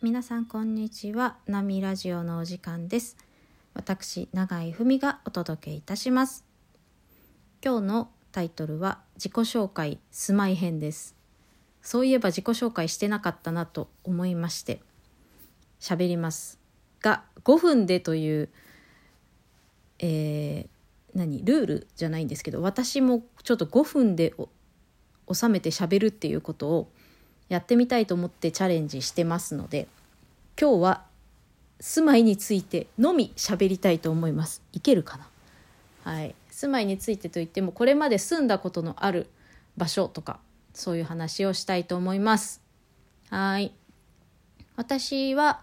皆さんこんにちは。ナミラジオのお時間です。私、永井文がお届けいたします。今日のタイトルは自己紹介住まい編です。そういえば自己紹介してなかったなと思いまして喋ります。が5分でという、えー何ルールじゃないんですけど私もちょっと5分でお収めて喋るっていうことをやってみたいと思ってチャレンジしてますので今日は住まいについてのみ喋りたいと思います。いけるかな？はい。住まいについてといってもこれまで住んだことのある場所とかそういう話をしたいと思います。はい。私は、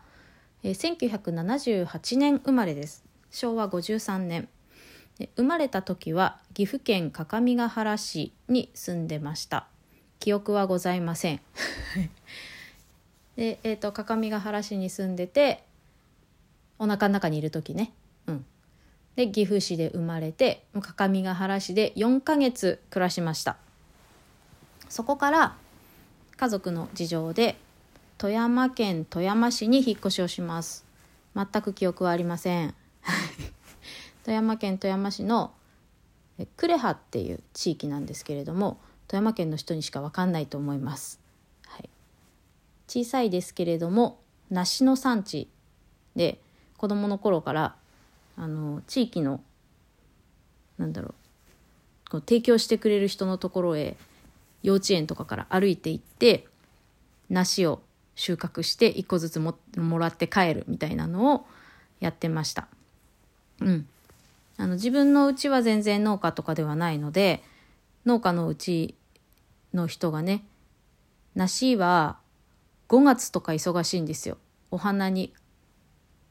えー1978年生まれです。昭和53年生まれた時は岐阜県各務原市に住んでました。記憶はございません。で、えー、と各務原市に住んでてお腹の中にいる時ね。うん。で岐阜市で生まれて各務原市で4ヶ月暮らしました。そこから家族の事情で富山県富山市に引っ越しをします。全く記憶はありません。富山県富山市のえ呉羽っていう地域なんですけれども富山県の人にしか分かんないと思います、はい、小さいですけれども梨の産地で子どもの頃からあの地域のなんだろうこう提供してくれる人のところへ幼稚園とかから歩いて行って梨を収穫して1個ずつももらって帰るみたいなのをやってました。うん、あの自分のうちは全然農家とかではないので農家のうちの人がね梨は5月とか忙しいんですよ。お花に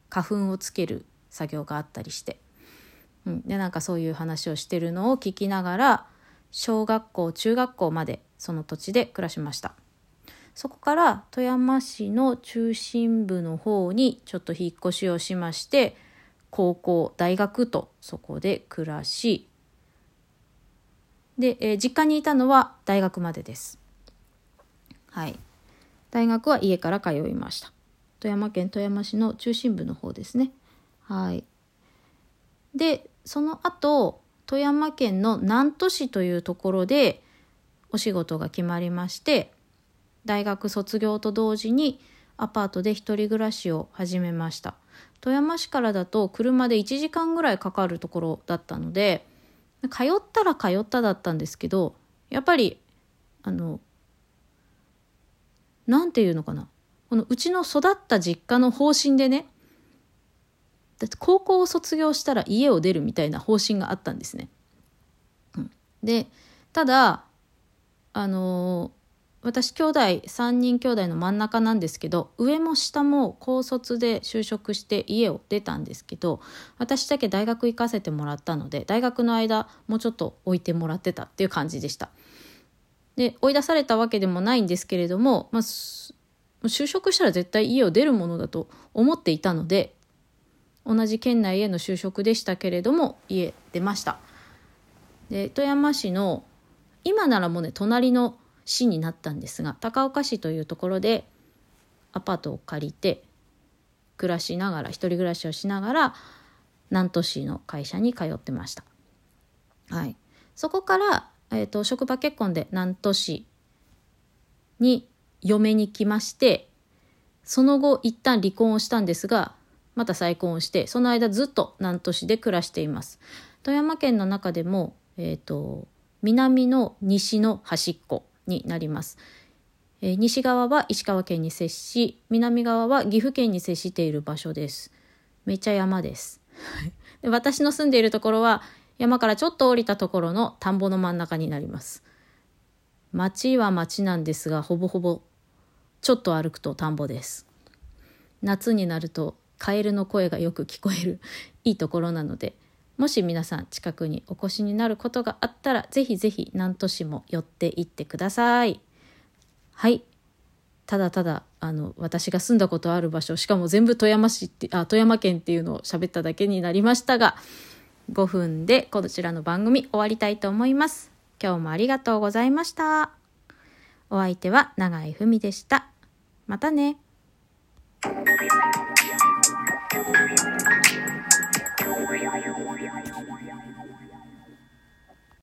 花粉をつける作業があったりして、うん、でなんかそういう話をしてるのを聞きながら小学校中学校までその土地で暮らしました。そこから富山市の中心部の方にちょっと引っ越しをしまして高校大学とそこで暮らしで、えー実家にいたのは大学までです。はい。大学は家から通いました。富山県富山市の中心部の方ですね。はい。でその後富山県の南砺市というところでお仕事が決まりまして大学卒業と同時にアパートで一人暮らしを始めました。富山市からだと車で1時間ぐらいかかるところだったので通ったら通っただったんですけどやっぱりあのなんていうのかなこのうちの育った実家の方針でねだって高校を卒業したら家を出るみたいな方針があったんですね。うん、でただあの私兄弟3人兄弟の真ん中なんですけど上も下も高卒で就職して家を出たんですけど私だけ大学行かせてもらったので大学の間もうちょっと置いてもらってたっていう感じでした。で追い出されたわけでもないんですけれども、まあ、就職したら絶対家を出るものだと思っていたので同じ県内への就職でしたけれども家出ました。で富山市の今ならもうね隣の市になったんですが高岡市というところでアパートを借りて暮らしながら一人暮らしをしながら南砺市の会社に通ってました。はい、そこから、えー、と職場結婚で南砺市に嫁に来ましてその後一旦離婚をしたんですがまた再婚をしてその間ずっと南砺市で暮らしています。富山県の中でも、えー、と南の西の端っこになります。えー西側は石川県に接し南側は岐阜県に接している場所です。めっちゃ山です。で私の住んでいるところは山からちょっと降りたところの田んぼの真ん中になります。町は町なんですがほぼほぼちょっと歩くと田んぼです。夏になるとカエルの声がよく聞こえるいいところなのでもし皆さん近くにお越しになることがあったらぜひぜひ南砺市も寄っていってください。はいただただあの私が住んだことある場所しかも全部富山市ってあ富山県っていうのを喋っただけになりましたが5分でこちらの番組終わりたいと思います。今日もありがとうございました。お相手は永井文でした。またね。